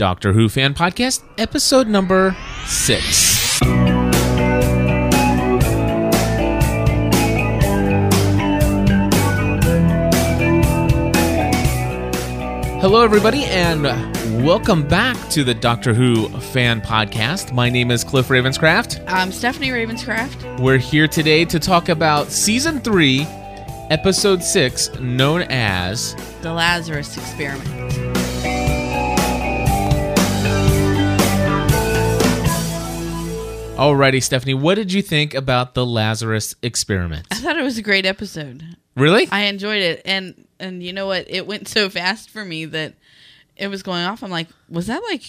Doctor Who Fan Podcast, episode number six. Hello, everybody, and welcome back to the Doctor Who Fan Podcast. My name is Cliff Ravenscraft. I'm Stephanie Ravenscraft. We're here today to talk about season three, episode six, known as The Lazarus Experiment. Alrighty, Stephanie, what did you think about the Lazarus experiment? I thought it was a great episode. Really? I enjoyed it, and and you know what? It went so fast for me that it was going off. I'm like, was that like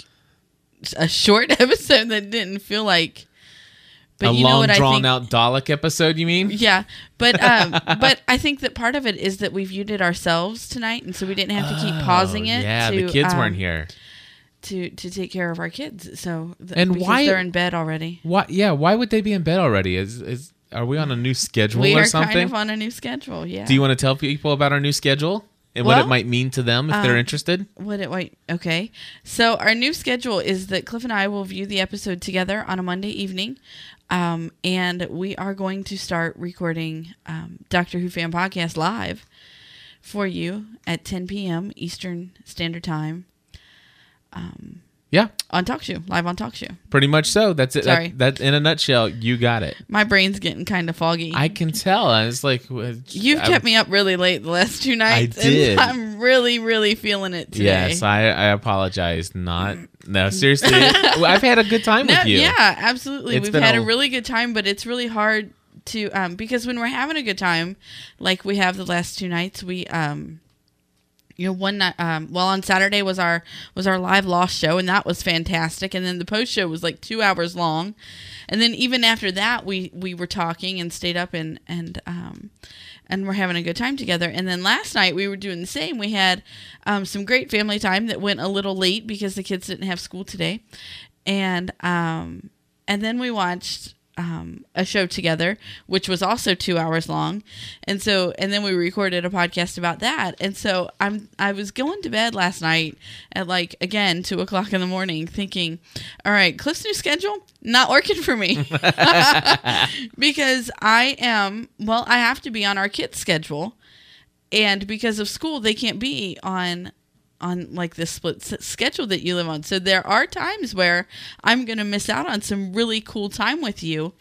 a short episode that didn't feel like? a you know long, what I drawn think- out Dalek episode, you mean? Yeah, but um, but I think that part of it is that we viewed it ourselves tonight, and so we didn't have to keep pausing Oh, it. Yeah, to, the kids um, weren't here. To to take care of our kids. So th- And because why- they're in bed already? Why? Yeah, why would they be in bed already? Is is are we on a new schedule or something? We or are something? kind of on a new schedule. Yeah. Do you want to tell people about our new schedule and what it might mean to them if they're um, interested? What it wait okay. So our new schedule is that Cliff and I will view the episode together on a Monday evening. Um, and we are going to start recording um, Doctor Who fan podcast live for you at 10 p.m. Eastern Standard Time Yeah, on TalkShoe, live on TalkShoe. pretty much so. That's it. Sorry. That, that in a nutshell, you got it. My brain's getting kind of foggy. I can tell. I was like, You've I- kept me up really late the last two nights. I did. And I'm really, really feeling it today. Yes, I, I apologize. Not no, seriously. I've had a good time No, with you. yeah, absolutely. It's We've had a- a really good time, but it's really hard to um because when we're having a good time, like we have the last two nights, we um you know one night um well on Saturday was our was our live lost show and that was fantastic and then the post show was like 2 hours long. And then even after that we we were talking and stayed up and and um and we're having a good time together. And then last night we were doing the same. We had um, some great family time that went a little late because the kids didn't have school today, and um, and then we watched um, a show together, which was also two hours long, and so and then we recorded a podcast about that. And so I'm I was going to bed last night at like again two o'clock in the morning, thinking, all right, Cliff's new schedule not working for me. Because I am well, I have to be on our kids' schedule, and because of school, they can't be on on like this split s- schedule that you live on. So there are times where I'm going to miss out on some really cool time with you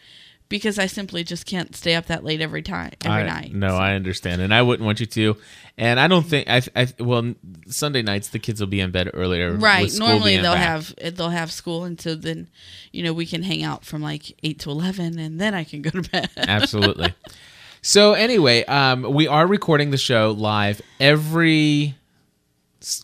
because I simply just can't stay up that late every time every I, night. No, I understand, and I wouldn't want you to. And I don't think I. I well, Sunday nights the kids will be in bed earlier. Right. Normally they'll back. have they'll have school, and so then, you know, we can hang out from like eight to eleven, and then I can go to bed. Absolutely. So anyway, um, we are recording the show live every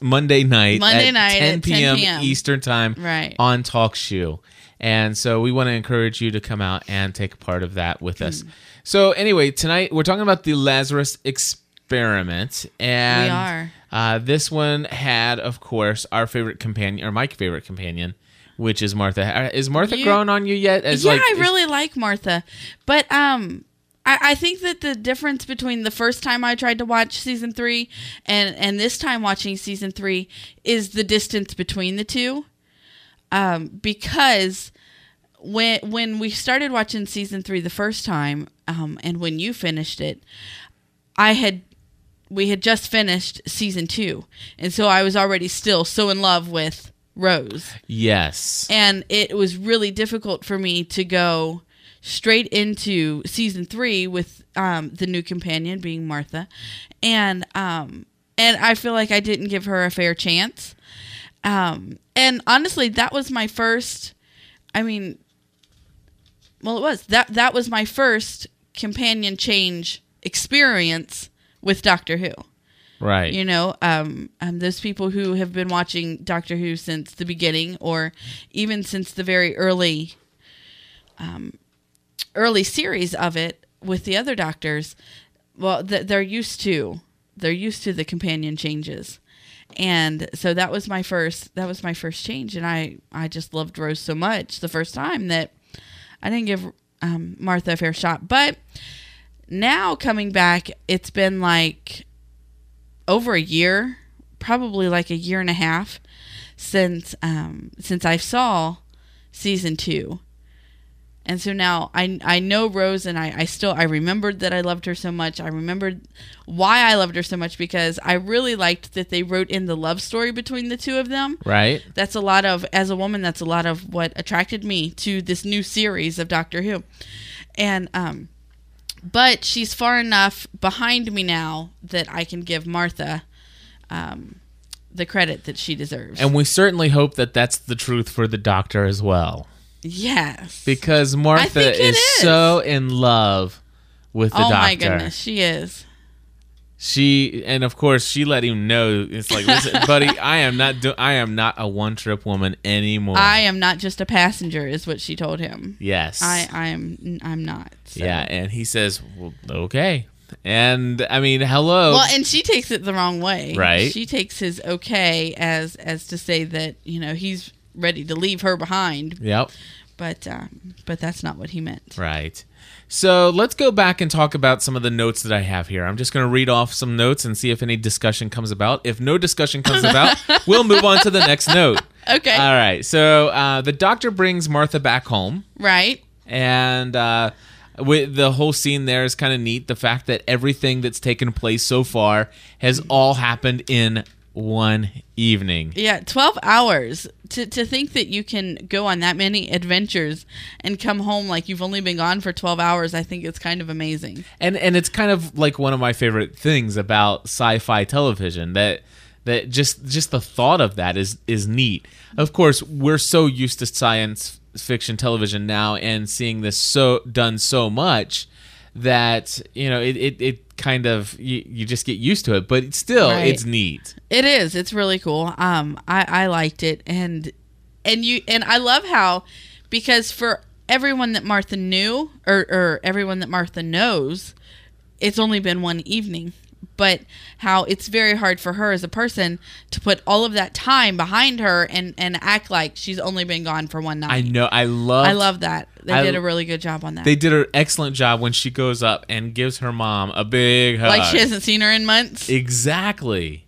Monday night, Monday at night 10 at 10 p.m. Eastern time, Right. on TalkShoe. And so we want to encourage you to come out and take part of that with us. Hmm. So anyway, tonight we're talking about the Lazarus experiment, and We are. Uh, this one had, of course, our favorite companion, or my favorite companion, which is Martha. Uh, Is Martha You- grown on you yet? As yeah, like, I is- really like Martha, but um, I, I think that the difference between the first time I tried to watch season three and and this time watching season three is the distance between the two, um, because when when we started watching season three the first time, um, and when you finished it, I had we had just finished season two, and so I was already still so in love with Rose. Yes. and it was really difficult for me to go straight into season three with um, the new companion being Martha, and um, and I feel like I didn't give her a fair chance. Um, and honestly, that was my first. I mean, well, it was that that was my first companion change experience with Doctor Who. Right. You know, um, um, those people who have been watching Doctor Who since the beginning, or even since the very early, um, early series of it with the other doctors. Well, th- they're used to they're used to the companion changes, and so that was my first that was my first change, and I I just loved Rose so much the first time that I didn't give um, Martha a fair shot, but now coming back, it's been like over a year probably like a year and a half since um, since I saw season two. And so now I I know Rose and I, I still I remembered that I loved her so much. I remembered why I loved her so much because I really liked that they wrote in the love story between the two of them. Right. That's a lot of as a woman that's a lot of what attracted me to this new series of Doctor Who. And um but she's far enough behind me now that I can give Martha um the credit that she deserves. And we certainly hope that that's the truth for the doctor as well. Yes. Because Martha is, is. so in love with the oh doctor. Oh my goodness, she is. She and of course she let him know it's like, listen, buddy, I am not do- I am not a one trip woman anymore. I am not just a passenger, is what she told him. yes. I, I am. I'm not. so. Yeah, and he says, well, okay. And I mean, hello. Well, and she takes it the wrong way. Right. She takes his okay as as to say that you know he's ready to leave her behind, yep. But um, but that's not what he meant. Right. So let's go back and talk about some of the notes that I have here. I'm just going to read off some notes and see if any discussion comes about. If no discussion comes about, we'll move on to the next note. Okay. All right. So uh, the doctor brings Martha back home, right. and uh, with the whole scene there is kind of neat. The fact that everything that's taken place so far has all happened in one evening. Yeah, 12 hours. To, to think that you can go on that many adventures and come home like you've only been gone for 12 hours, I think it's kind of amazing. and and it's kind of like one of my favorite things about sci-fi television that that just just the thought of that is is neat. Of course, we're so used to science fiction television now and seeing this so done so much that you know it it, it kind of you, you just get used to it, but still Right. it's neat. It is. It's really cool. Um, I, I liked it, and and you and I love how because for everyone that Martha knew, or or everyone that Martha knows, it's only been one evening. But how it's very hard for her as a person to put all of that time behind her and and act like she's only been gone for one night. I know. I love. I love that. They I- did a really good job on that. They did an excellent job when she goes up and gives her mom a big hug. like she hasn't seen her in months. Exactly.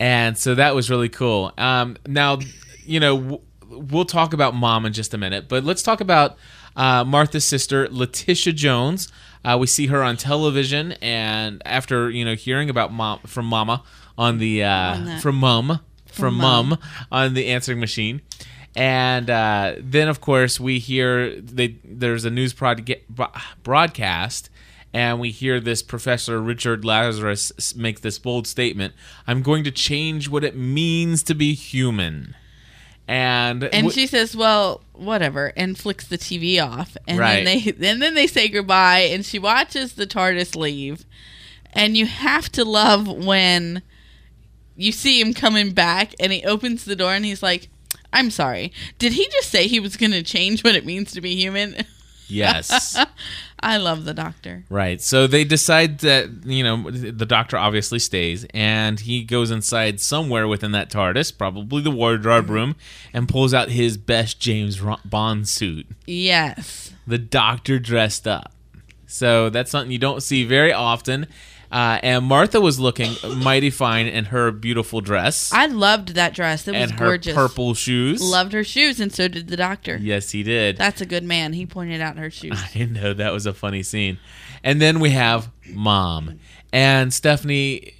And so that was really cool. Um, now, you know, w- we'll talk about mom in just a minute, but let's talk about uh, Martha's sister, Letitia Jones. Uh, we see her on television, and after you know hearing about mom from Mama on the uh, On from Mum from Mum. Mum on the answering machine, and uh, then of course we hear they there's a news prod- broadcast and we hear this professor Richard Lazarus make this bold statement I'm going to change what it means to be human. And, And wh- she says, "Well, whatever," and flicks the TV off. And Right. then they and then they say goodbye, and she watches the TARDIS leave. And you have to love when you see him coming back, and he opens the door, and he's like, "I'm sorry, did he just say he was going to change what it means to be human?" yes. I love the Doctor. Right. So they decide that, you know, the doctor obviously stays and he goes inside somewhere within that TARDIS, probably the wardrobe room, and pulls out his best James Bond suit. Yes. The doctor dressed up. So that's something you don't see very often. Uh, and Martha was looking mighty fine in her beautiful dress I loved that dress. It was and her gorgeous. purple shoes. Loved her shoes, and so did the Doctor. Yes, he did. That's a good man. He pointed out her shoes. I know that was a funny scene. And then we have mom and Stephanie.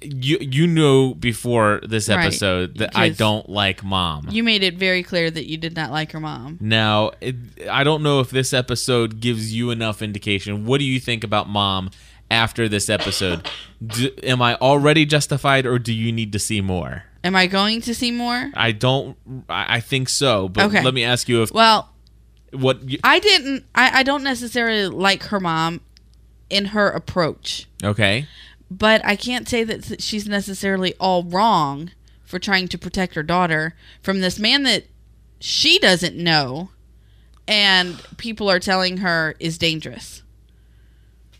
You you know before this Right, episode that I don't like mom. You made it very clear that you did not like her mom. now it, I don't know if this episode gives you enough indication. What do you think about mom after this episode? do, am I already justified, or do you need to see more? Am I going to see more? I don't. I I think so, but Okay. let me ask you if Well, what. You, I didn't. I, I don't necessarily like her mom in her approach, okay, but I can't say that she's necessarily all wrong for trying to protect her daughter from this man that she doesn't know, and people are telling her is dangerous.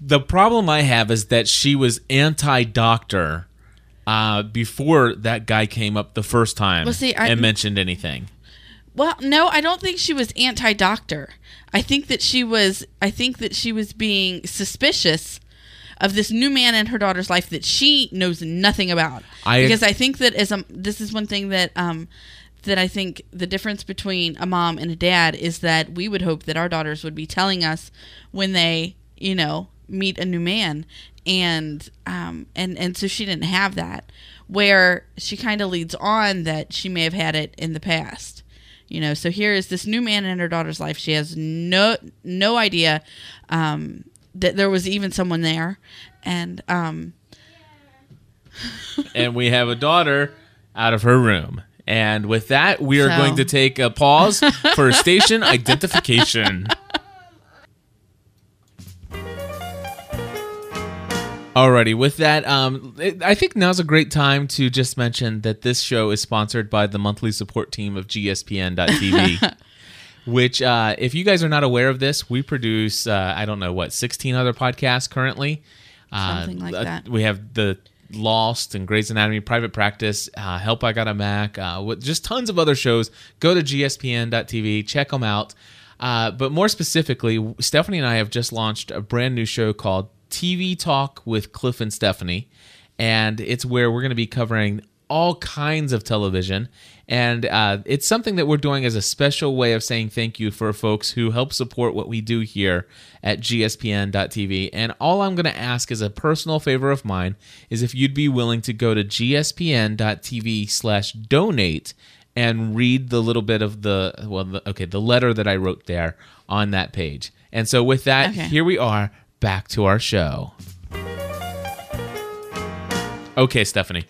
The problem I have is that she was anti-doctor uh, before that guy came up the first time Well, see, I- and mentioned anything. Well, no, I don't think she was anti-doctor. I think that she was I think that she was being suspicious of this new man in her daughter's life that she knows nothing about. I- because I think that as a this is one thing that um that I think the difference between a mom and a dad is that we would hope that our daughters would be telling us when they, you know, meet a new man and um and and so she didn't have that where she kind of leads on that she may have had it in the past. You know, so here is this new man in her daughter's life. She has no no idea um that there was even someone there and um and we have a daughter out of her room. And with that, we are So- going to take a pause for station identification. Alrighty, with that, um, it- I think now's a great time to just mention that this show is sponsored by the monthly support team of GSPN.TV. which, uh, if you guys are not aware of this, we produce, uh, I don't know, what, 16 other podcasts currently? Uh, Something like uh, that. We have the Lost and Grey's Anatomy, Private Practice, uh, Help I Got a Mac, uh, with just tons of other shows. Go to gspn.tv, check them out. Uh, but more specifically, Stephanie and I have just launched a brand new show called TV Talk with Cliff and Stephanie. And it's where we're going to be covering all kinds of television. And uh, it's something that we're doing as a special way of saying thank you for folks who help support what we do here at gspn.tv. And all I'm going to ask as a personal favor of mine is if you'd be willing to go to gspn.tv slash donate and read the little bit of the, well, the, okay, the letter that I wrote there on that page. And so with that, Okay. here we are back to our show. Okay, Stephanie.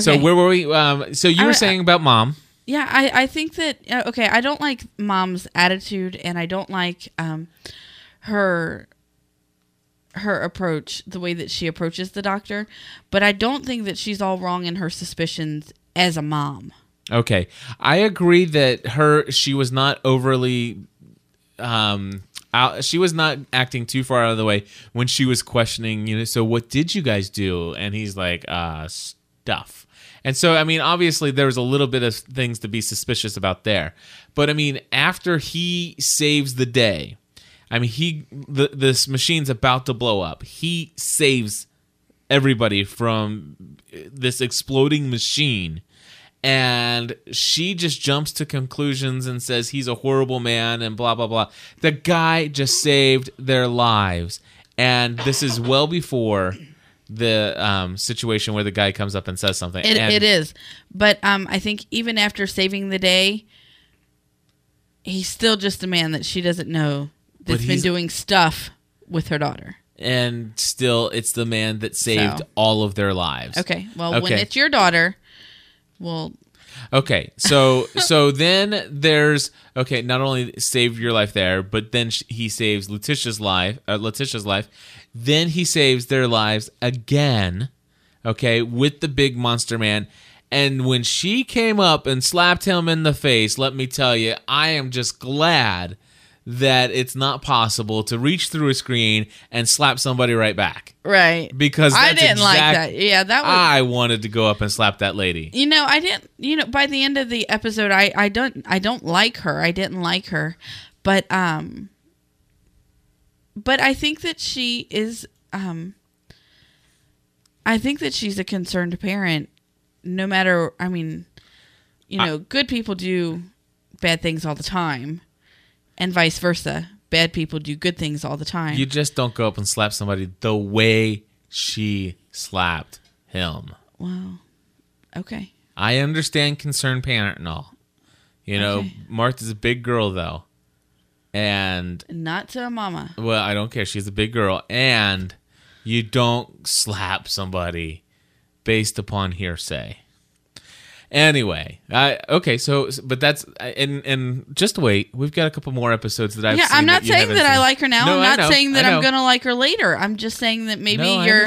So where were we? Um, so you were I- saying about mom. Yeah, I, I think that uh, okay. I don't like mom's attitude, and I don't like um, her her approach, the way that she approaches the doctor. But I don't think that she's all wrong in her suspicions as a mom. Okay, I agree that her she was not overly, um, out, she was not acting too far out of the way when she was questioning. You know, so what did you guys do? And he's like, uh, stuff. And so, I mean, obviously, there was a little bit of things to be suspicious about there. But I mean, after he saves the day, I mean, he this machine's about to blow up. He saves everybody from this exploding machine and she just jumps to conclusions and says he's a horrible man and blah blah blah. The guy just saved their lives. And this is well before the um, situation where the guy comes up and says something. It, and it is, but um, I think even after saving the day, he's still just a man that she doesn't know that's been doing stuff with her daughter. and still it's the man that saved So. all of their lives. Okay, well, when it's your daughter, well, Okay, so so then there's okay. Not only saved your life there, but then he saves Letitia's life. Uh, Letitia's life. Then he saves their lives again. Okay, with the big monster man. And when she came up and slapped him in the face, let me tell you, I am just glad that it's not possible to reach through a screen and slap somebody right back right. because I didn't like that. Yeah, that was. I wanted to go up and slap that lady. you know, I didn't. You know, by the end of the episode, I I don't I don't like her. I didn't like her, but um, but I think that she is um. I think that she's a concerned parent. No matter, I mean, you know, good people do bad things all the time, and vice versa. Bad people do good things all the time. You just don't go up and slap somebody the way she slapped him. wow. Okay. I understand concerned parent and all. You know, Okay. Martha's a big girl though. And Not to a mama. well, I don't care. She's a big girl and you don't slap somebody based upon hearsay. Anyway, I okay, so but that's and and just wait. We've got a couple more episodes that I've yeah, seen I'm not that saying that I like her now. No, I'm not know, saying that I'm gonna like her later. I'm just saying that maybe No, you're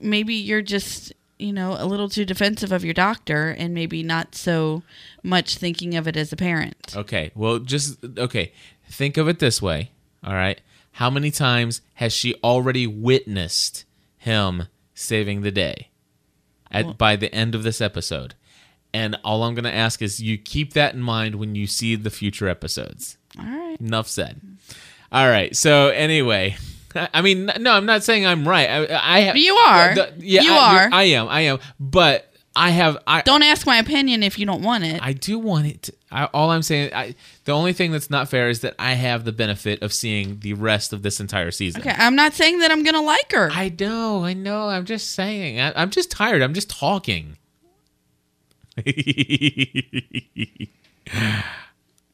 maybe you're just you know a little too defensive of your doctor and maybe not so much thinking of it as a parent. Okay. Well, just okay. Think of it this way. All right. How many times has she already witnessed him saving the day at Well- by the end of this episode? And all I'm going to ask is you keep that in mind when you see the future episodes. All right. Enough said. All right. So anyway, I mean, no, I'm not saying I'm right. I, I have. You are. the- yeah, You I, are. I am. I am. But I have. I. Don't ask my opinion if you don't want it. I do want it. To, I, all I'm saying, I, the only thing that's not fair is that I have the benefit of seeing the rest of this entire season. okay, I'm not saying that I'm gonna like her. I know, I know. I'm just saying. I, I'm just tired. I'm just talking.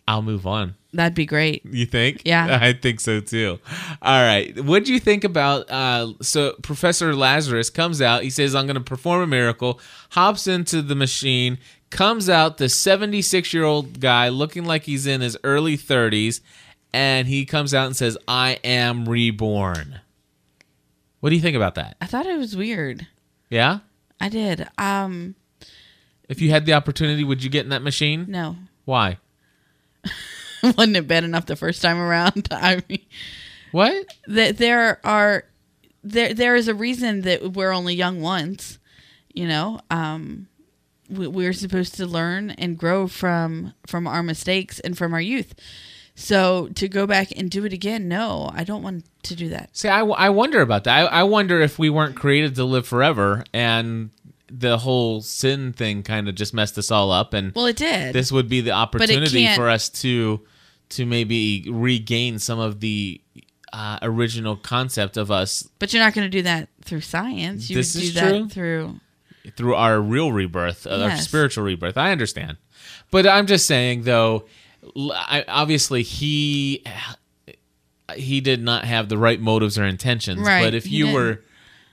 I'll move on. That'd be great. You think? Yeah. I think so too. All right. What do you think about uh so Professor Lazarus comes out, he says I'm going to perform a miracle, hops into the machine, comes out the 76-year-old guy looking like he's in his early 30s and he comes out and says I am reborn. What do you think about that? I thought it was weird. Yeah? I did. Um, If you had the opportunity, would you get in that machine? no, Why? wasn't it bad enough the first time around? I mean, What? that there are there there is a reason that we're only young once. You know, um, we, we're supposed to learn and grow from from our mistakes and from our youth. So to go back and do it again, no, I don't want to do that. See, I, I wonder about that. I, I wonder if we weren't created to live forever and the whole sin thing kind of just messed us all up and Well, it did. this would be the opportunity for us to to maybe regain some of the uh, original concept of us but you're not going to do that through science. You This would do is that true. through. through our real rebirth, uh, our spiritual rebirth. I understand, but I'm just saying though. I, obviously, he he did not have the right motives or intentions. Right, But if you were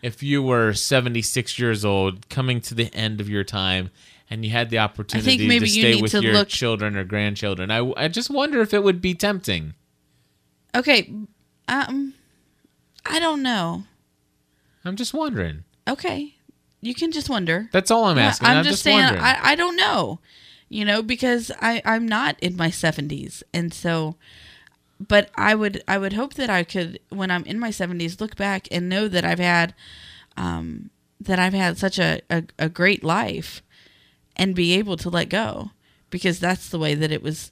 if you were 76 years old, coming to the end of your time. And you had the opportunity to you stay need with to your look- children or grandchildren. I, I just wonder if it would be tempting. Okay, um, I don't know. I'm just wondering. Okay, you can just wonder. That's all I'm asking. I'm, just, saying wondering. I, I don't know. You know, because I, I'm not in my seventies and so but I would I would hope that I could when I'm in my seventies look back and know that I've had um that I've had such a, a, a great life and be able to let go. Because that's the way that it was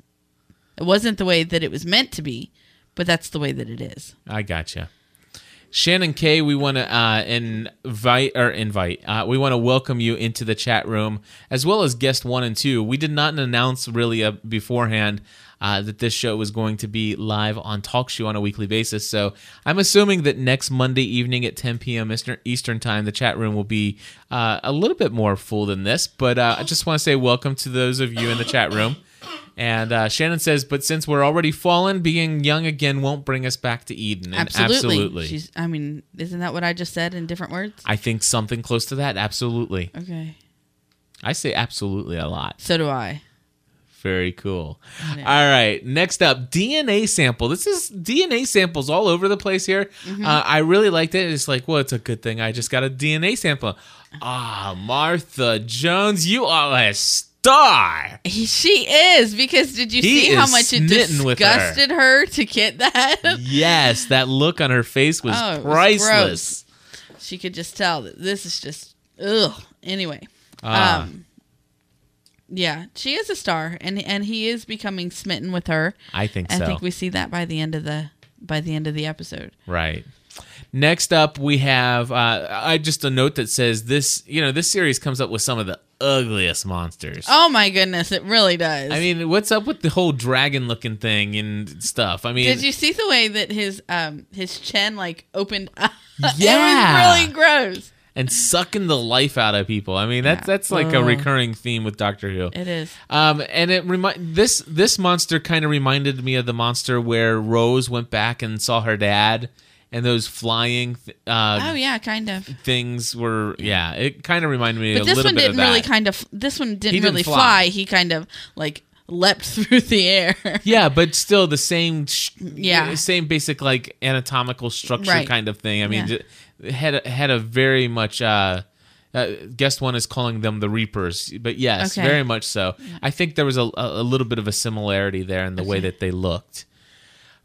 it wasn't the way that it was meant to be, but that's the way that it is. I gotcha. Shannon K, we want to uh, invite or invite. Uh, we want to welcome you into the chat room as well as guest one and two. We did not announce really uh, beforehand uh, that this show was going to be live on TalkShoe on a weekly basis. So I'm assuming that next Monday evening at 10 p.m. Eastern, time, the chat room will be uh, a little bit more full than this. But I just want to say welcome to those of you in the chat room. And uh, Shannon says, but since we're already fallen, being young again won't bring us back to Eden. And Absolutely. absolutely. She's I mean, isn't that what I just said in different words? I think something close to that. Absolutely. Okay. I say absolutely a lot. So do I. Very cool. Yeah. All right. Next up, DNA sample. This is DNA samples all over the place here. Mm-hmm. Uh, I really liked it. It's like, well, it's a good thing I just got a DNA sample. Ah, Martha Jones, you are a star. He, she is because did you He see how much it with her. disgusted her. to get that? yes, that look on her face was Oh, it was priceless. she could just tell that this is just ugh. Anyway, Ah. um, yeah, she is a star, and and he is becoming smitten with her. I think I so. think we see that by the end of the by the end of the episode. Right. Next up, we have uh, I just a note that says this. You know, this series comes up with some of the ugliest monsters. Oh my goodness, it really does. I mean, what's up with the whole dragon-looking thing and stuff? I mean, did you see the way that his um his chin like opened? up? Yeah. it was really gross. and sucking the life out of people. I mean, that's Yeah. that's like a recurring theme with Doctor Who. It is. Um, and it remind this this monster kind of reminded me of the monster where Rose went back and saw her dad, and those flying th- uh, Oh yeah, kind of. things were yeah. It kind of reminded me But this one didn't really kind of. This one didn't, didn't really fly. fly. He kind of like leapt through the air. yeah, but still the same. Sh- Yeah. same basic like anatomical structure Right. kind of thing. I mean, Yeah. ju- had a, had a very much. Uh, uh, guest one is calling them the Reapers, but yes, Okay. very much so. I think there was a, a, a little bit of a similarity there in the way that they looked.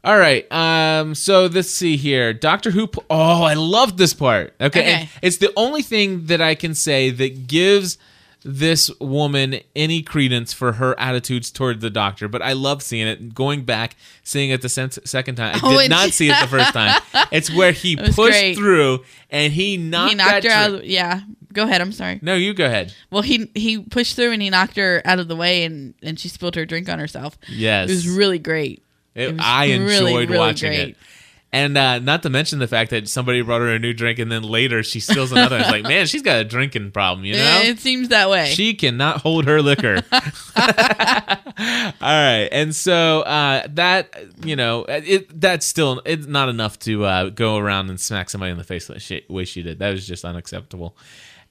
All right, um, so let's see here. Doctor Who. Oh, I love this part. Okay, Okay. It's the only thing that I can say that gives this woman any credence for her attitudes toward the doctor, but I love seeing it. Going back, seeing it the sen- second time, I Oh, did not see it the first time. It's where he pushed great. through and he knocked, he knocked her out. Of, yeah, go ahead. I'm sorry. No, you go ahead. Well, he he pushed through and he knocked her out of the way, and and she spilled her drink on herself. Yes, It was really great. It- it I enjoyed really watching great. it. And uh, not to mention the fact that somebody brought her a new drink and then later she steals another. it's like, man, she's got a drinking problem, you know? It seems that way. She cannot hold her liquor. All right, and so uh, that you know, it that's still it's not enough to uh, go around and smack somebody in the face the she, way she did. That was just unacceptable.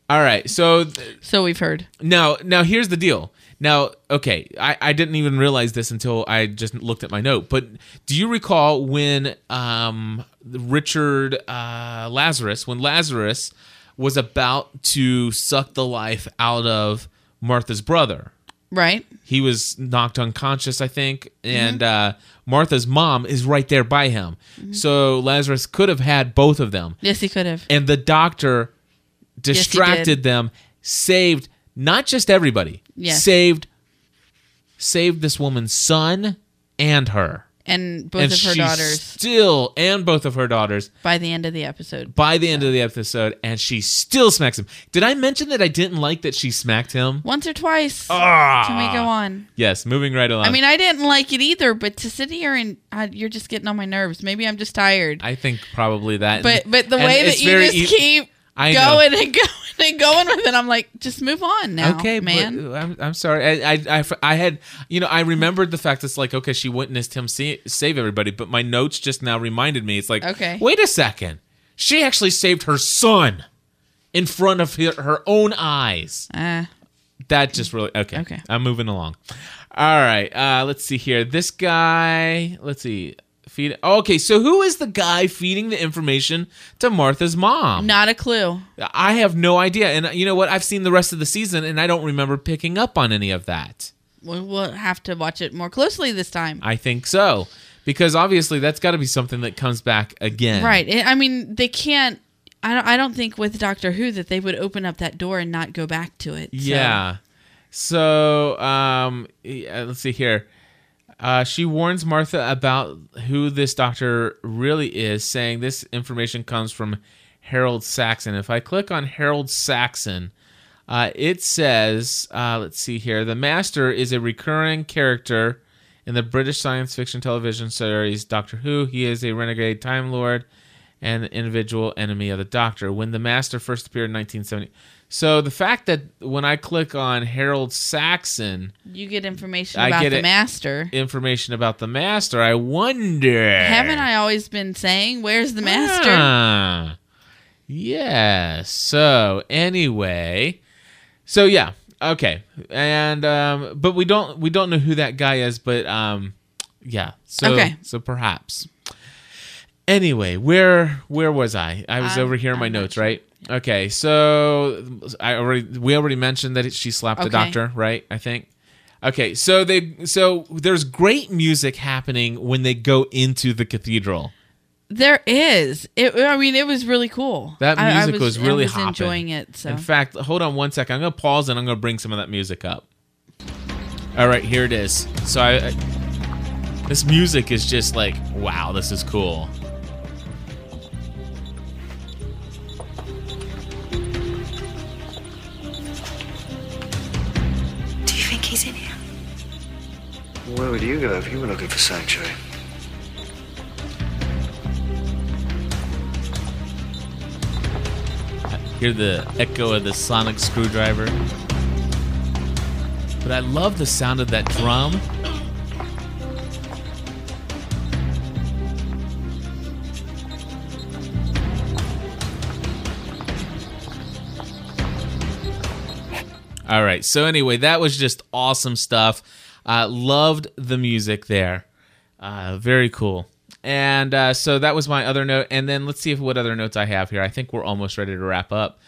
All right, so th- so we've heard. now now here's the deal. Now, okay, I, I didn't even realize this until I just looked at my note. But do you recall when um, Richard uh, Lazarus, when Lazarus was about to suck the life out of Martha's brother? Right. He was knocked unconscious, I think, and uh, Martha's mom is right there by him. So Lazarus could have had both of them Yes, he could have. and the doctor distracted did. them saved not just everybody Yes. saved saved this woman's son and her And both and of her daughters still and both of her daughters by the end of the episode. by the end of the episode and she still smacks him did i mention that i didn't like that she smacked him Once or twice. ah Can we go on? yes moving right along I mean, I didn't like it either, but to sit here and uh, you're just getting on my nerves. Maybe I'm just tired. i think probably that but but the and way that you just ea- keep I know. going and going and going with it, I'm like, just move on now, okay, man. I'm, I'm sorry. I, I, I, I had, you know, I remembered the fact it's like, okay, she witnessed him see, save everybody, but my notes just now reminded me. It's like, Okay. wait a second. She actually saved her son in front of her, her own eyes. Uh, That just really, okay. Okay. I'm moving along. All right. Uh, let's see here. This guy, let's see. Feed, okay, so who is the guy feeding the information to Martha's mom? not a clue. I have no idea. And you know what? I've seen the rest of the season and I don't remember picking up on any of that. We'll, we'll have to watch it more closely this time. I think so. Because obviously that's got to be something that comes back again. Right. I I mean, they can't. I don't, I don't think with Doctor Who that they would open up that door and not go back to it. So- Yeah. So, um, yeah, let's see here. Uh, she warns Martha about who this doctor really is, saying this information comes from Harold Saxon. If I click on Harold Saxon, uh, it says, uh, let's see here, the Master is a recurring character in the British science fiction television series Doctor Who. He is a renegade Time Lord and an individual enemy of the Doctor. When the Master first appeared in 1970. So the fact that when I click on Harold Saxon, You get information I about get the. Master. information about the Master, I wonder. Haven't I always been saying, "Where's the Master"? Ah. Yes. So anyway, so yeah, okay, and um, but we don't we don't know who that guy is, but um, yeah. So Okay. so perhaps. Anyway, where where was I? I was I'm- over here in my I'm notes, sure. right? Okay, so I already we already mentioned that she slapped the Okay. doctor, right? I think. Okay, so they so there's great music happening when they go into the cathedral. There is. It. I mean, it was really cool. That I- I music was, really I was hopping. enjoying it. So In fact, hold on one second. I'm gonna pause and I'm gonna bring some of that music up. All right, here it is. So I, I this music is just like, wow, this is cool. Where would you go if you were looking for sanctuary? Hear the echo of the sonic screwdriver. But I love the sound of that drum. All right. So anyway, that was just awesome stuff. Uh, loved the music there. Uh, very cool. And uh, so that was my other note. And then let's see if what other notes I have here. I think we're almost ready to wrap up.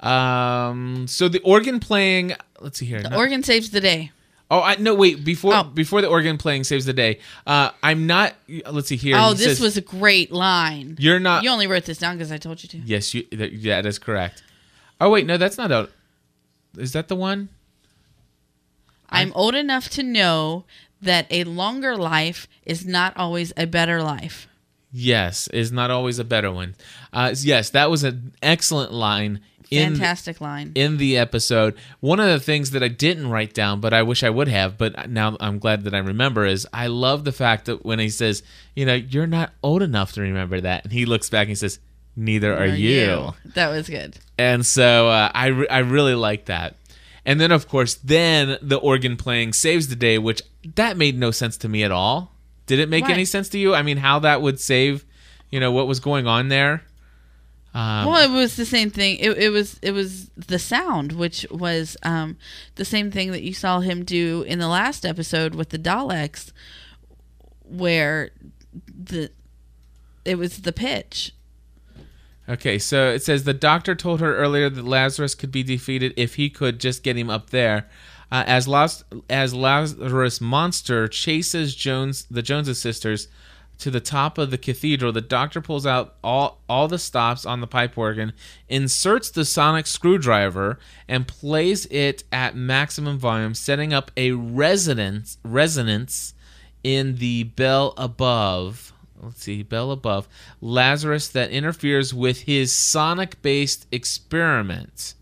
Um, so the organ playing. Let's see here. the No- organ saves the day. oh, I, no, wait. Before Oh. before the organ playing saves the day. Uh, I'm not. Let's see here. oh, He this says, was a great line. You're not. You only wrote this down because I told you to. Yes, you. Yeah, that is correct. Oh wait, no, that's not out. is that the one? I'm old enough to know that a longer life is not always a better life. Yes, is not always a better one. Uh, yes, that was an excellent line in Fantastic line. in the episode. One of the things that I didn't write down, but I wish I would have, but now I'm glad that I remember is I love the fact that when he says, you know, you're not old enough to remember that, and he looks back and he says, neither are, Or you. That was good. And so uh, I re- I really like that. And then of course, then the organ playing saves the day, which that made no sense to me at all. Did it make Right. any sense to you? I mean, how that would save, you know, what was going on there? Um, well, it was the same thing. It, it was it was the sound, which was um, the same thing that you saw him do in the last episode with the Daleks, where the it was the pitch. Okay, so it says the doctor told her earlier that Lazarus could be defeated if he could just get him up there. Uh, as Las- as Lazarus monster chases Jones the Joneses sisters to the top of the cathedral, the doctor pulls out all all the stops on the pipe organ, inserts the sonic screwdriver, and plays it at maximum volume, setting up a resonance resonance in the bell above. Let's see, bell above Lazarus that interferes with his sonic based experiment.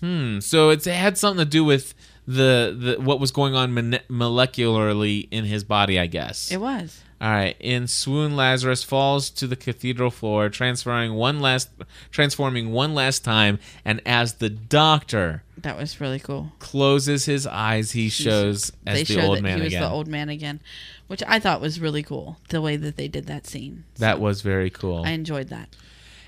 Hmm. So it had something to do with the, the what was going on molecularly in his body, I guess. It was. All right. In swoon, Lazarus falls to the cathedral floor, transferring one last, transforming one last time, and as the doctor That was really cool. closes his eyes, he shows as they the showed old that man he was again. the old man again, which I thought was really cool. The way that they did that scene. that was very cool. I enjoyed that.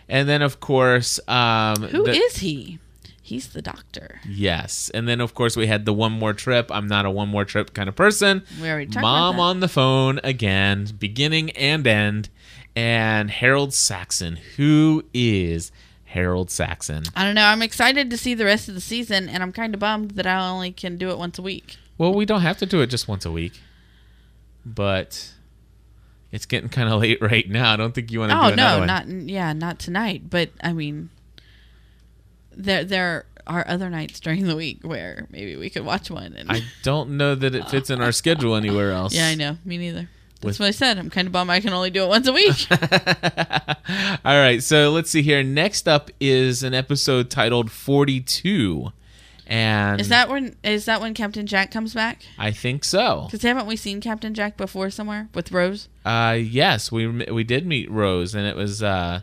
and then, of course, um, Who the- is he? He's the doctor. Yes, and then of course we had the one more trip. I'm not a one more trip kind of person. We already talked Mom about that. on the phone again, beginning and end, and Harold Saxon. Who is Harold Saxon? I don't know. I'm excited to see the rest of the season, and I'm kind of bummed that I only can do it once a week. Well, we don't have to do it just once a week, but it's getting kind of late right now. I don't think you want to Oh do no, not yeah, not tonight. But I mean, there there are other nights during the week where maybe we could watch one. And I don't know that it fits in our schedule anywhere else. yeah, I know. Me neither. That's what I said. I'm kind of bummed I can only do it once a week. All right, so let's see here. Next up is an episode titled 42. And is that when is that when Captain Jack comes back? I think so. Because haven't we seen Captain Jack before somewhere with Rose? Uh yes, we we did meet Rose and it was uh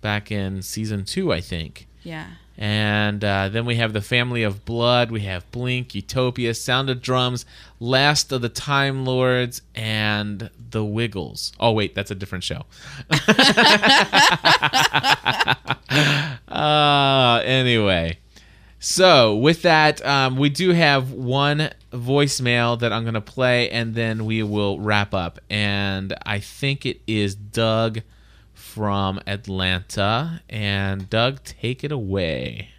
back in season 2, I think. Yeah. And uh, then we have the Family of Blood. We have Blink, Utopia, Sound of Drums, Last of the Time Lords, and The Wiggles. Oh, wait, that's a different show. uh, anyway. So, with that, um, we do have one voicemail that I'm going to play, and then we will wrap up. And I think it is Doug from Atlanta. And Doug, take it away.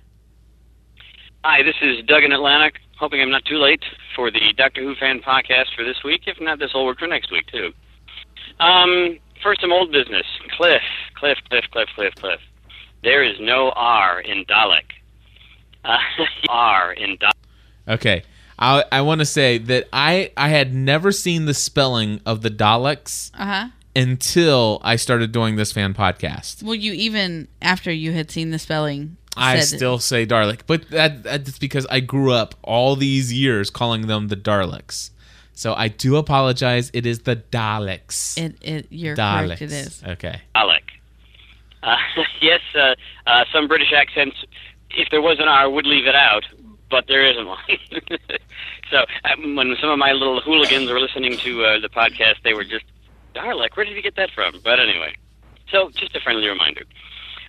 Hi, this is Doug in Atlanta. Hoping I'm not too late for the Doctor Who fan podcast for this week. If not, this will work for next week too. Um, first, some old business. Cliff, Cliff, Cliff, Cliff, Cliff, Cliff. There is no R in Dalek. Uh, R in Dalek. Okay. I, I want to say that I, I had never seen the spelling of the Daleks Uh huh. Until I started doing this fan podcast. Well, you even after you had seen the spelling, I said- still say Dalek, but that, that's because I grew up all these years calling them the Daleks. So I do apologize. It is the Daleks. it. It you're Daleks. correct. It is. Okay. Dalek. Uh, yes, uh, uh, some British accents, if there was an R, would leave it out, but there isn't one. so um, when some of my little hooligans were listening to uh, the podcast, they were just, Dalek, where did you get that from? But anyway, so just a friendly reminder.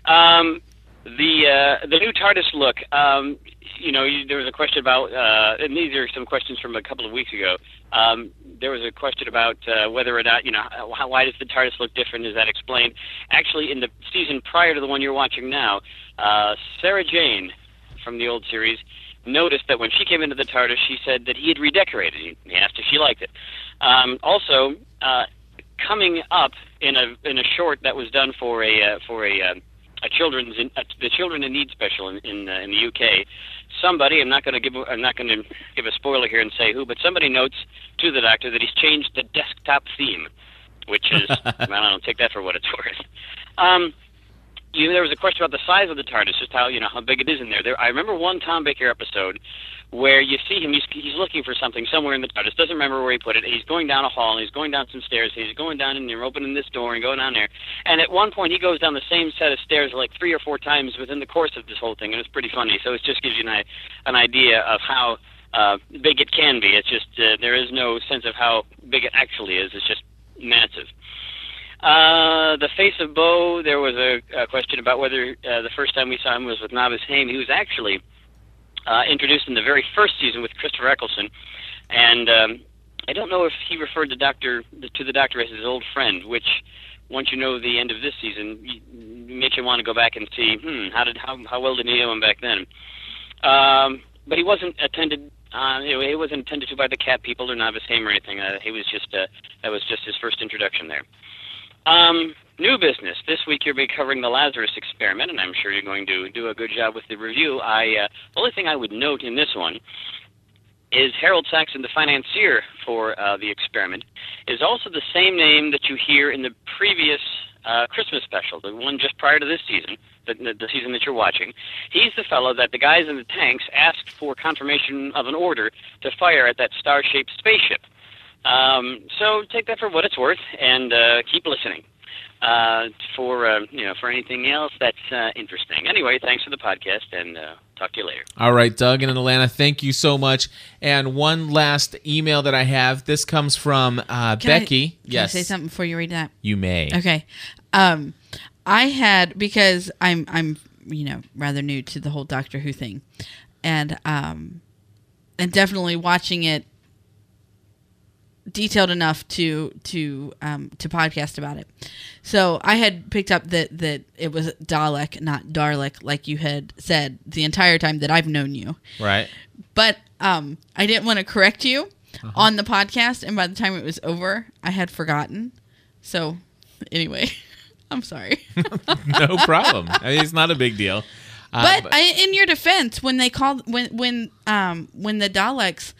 Um, the uh, the new TARDIS look. Um, you know, you, there was a question about, uh, and these are some questions from a couple of weeks ago. Um, there was a question about uh, whether or not, you know, how, why does the TARDIS look different? Is that explained? Actually, in the season prior to the one you're watching now, uh, Sarah Jane from the old series noticed that when she came into the TARDIS, she said that he had redecorated. He asked if she liked it. Um, also, uh, coming up in a in a short that was done for a uh, for a uh, a children's in, uh, the children in need special in in, uh, in the UK. somebody. I'm not going to give. I'm not going to give a spoiler here and say who, but somebody notes to the Doctor that he's changed the desktop theme, which is I don't take that for what it's worth. Um, you, there was a question about the size of the TARDIS, just how you know how big it is in there. There, I remember one Tom Baker episode where you see him. He's, he's looking for something somewhere in the TARDIS. Doesn't remember where he put it. He's going down a hall. and He's going down some stairs. He's going down and you're opening this door and going down there. And at one point, he goes down the same set of stairs like three or four times within the course of this whole thing, and it's pretty funny. So it just gives you an, an idea of how uh, big it can be. It's just uh, there is no sense of how big it actually is. It's just massive. Uh, the face of Boe. There was a, a question about whether uh, the first time we saw him was with Novice Hame. He was actually uh, introduced in the very first season with Christopher Eccleston, and um, I don't know if he referred to Doctor to the Doctor as his old friend, which once you know the end of this season, makes you want to go back and see, hmm, how did how how well did he know him back then? Um, but he wasn't attended. Uh, know, he wasn't attended to by the cat people or Novice Hame or anything. Uh, he was just uh, that was just his first introduction there. Um, new business. This week you'll be covering the Lazarus experiment, and I'm sure you're going to do a good job with the review. I uh, the only thing I would note in this one is Harold Saxon, the financier for uh, the experiment, is also the same name that you hear in the previous uh, Christmas special, the one just prior to this season, the, the season that you're watching. He's the fellow that the guys in the tanks asked for confirmation of an order to fire at that star-shaped spaceship. Um, so take that for what it's worth, and uh, keep listening. Uh, for uh, you know, for anything else that's uh, interesting. Anyway, thanks for the podcast, and uh, talk to you later. All right, Doug in Atlanta, thank you so much. And one last email that I have. This comes from uh, Can I- Becky. can yes, I say something before you read that? you may. Okay. Um, I had because I'm I'm you know rather new to the whole Doctor Who thing, and um, and definitely watching it detailed enough to to um to podcast about it. So I had picked up that that it was Dalek, not Darlick, like you had said the entire time that I've known you. Right. But um, I didn't want to correct you on the podcast, and by the time it was over, I had forgotten. So, anyway, I'm sorry. no problem. I mean, it's not a big deal. Uh, but I, in your defense, when they call when when um when the Daleks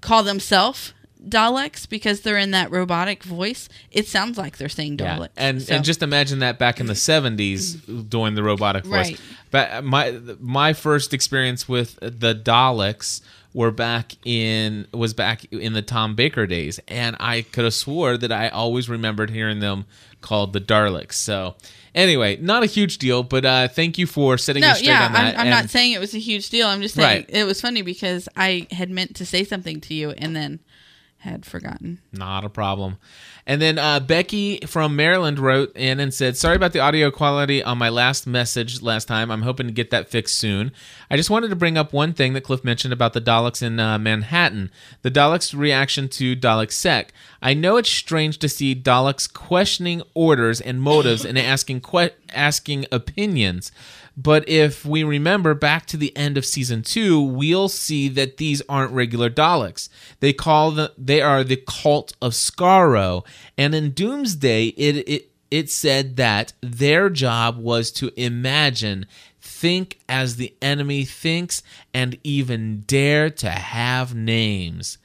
call themselves Daleks because they're in that robotic voice, it sounds like they're saying Yeah. And So- and just imagine that back in the seventies doing the robotic voice. Right. But my my first experience with the Daleks were back in was back in the Tom Baker days, and I could have swore that I always remembered hearing them called the Daleks. So anyway, not a huge deal, but uh, thank you for setting no, me straight yeah, on that. I'm, I'm not saying it was a huge deal. I'm just saying Right. it was funny because I had meant to say something to you and then had forgotten. Not a problem. And then uh, Becky from Maryland wrote in and said, Sorry about the audio quality on my last message last time. I'm hoping to get that fixed soon. I just wanted to bring up one thing that Cliff mentioned about the Daleks in uh, Manhattan the Daleks' reaction to Dalek Sec. I know it's strange to see Daleks questioning orders and motives and asking, que- asking opinions. But if we remember back to the end of season two, we'll see that these aren't regular Daleks. They call the they are the cult of Skaro, and in Doomsday, it it it said that their job was to imagine, think as the enemy thinks, and even dare to have names.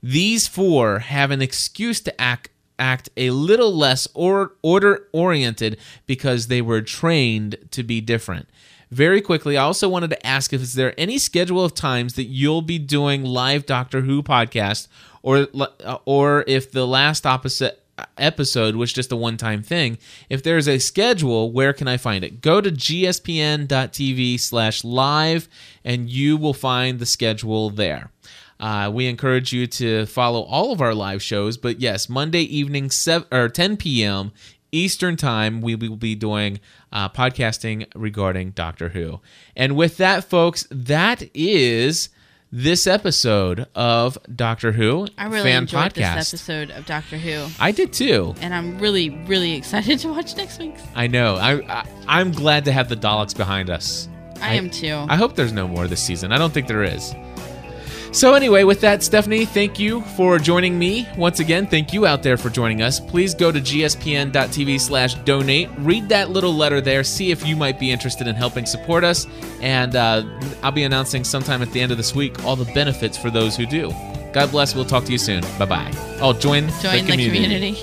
These four have an excuse to act act a little less or order oriented because they were trained to be different. Very quickly, I also wanted to ask if is there any schedule of times that you'll be doing live Doctor Who podcast, or or if the last opposite episode was just a one-time thing. If there's a schedule, where can I find it? Go to gspn.tv slash live, and you will find the schedule there. Uh, we encourage you to follow all of our live shows, but yes, Monday evening, 7, or 10 p.m. Eastern Time, we will be doing uh, podcasting regarding Doctor Who. And with that, folks, that is this episode of Doctor Who I really fan enjoyed podcast. this episode of Doctor Who, I did too. and I'm really, really excited to watch next week's. I know. I, I I'm glad to have the Daleks behind us. I, am too. I hope there's no more this season. I don't think there is. So anyway, with that, Stephanie, thank you for joining me once again. Thank you out there for joining us. Please go to gspn.tv/donate. Read that little letter there. See if you might be interested in helping support us. And uh, I'll be announcing sometime at the end of this week all the benefits for those who do. God bless. We'll talk to you soon. Bye bye. Oh, join, Join the community.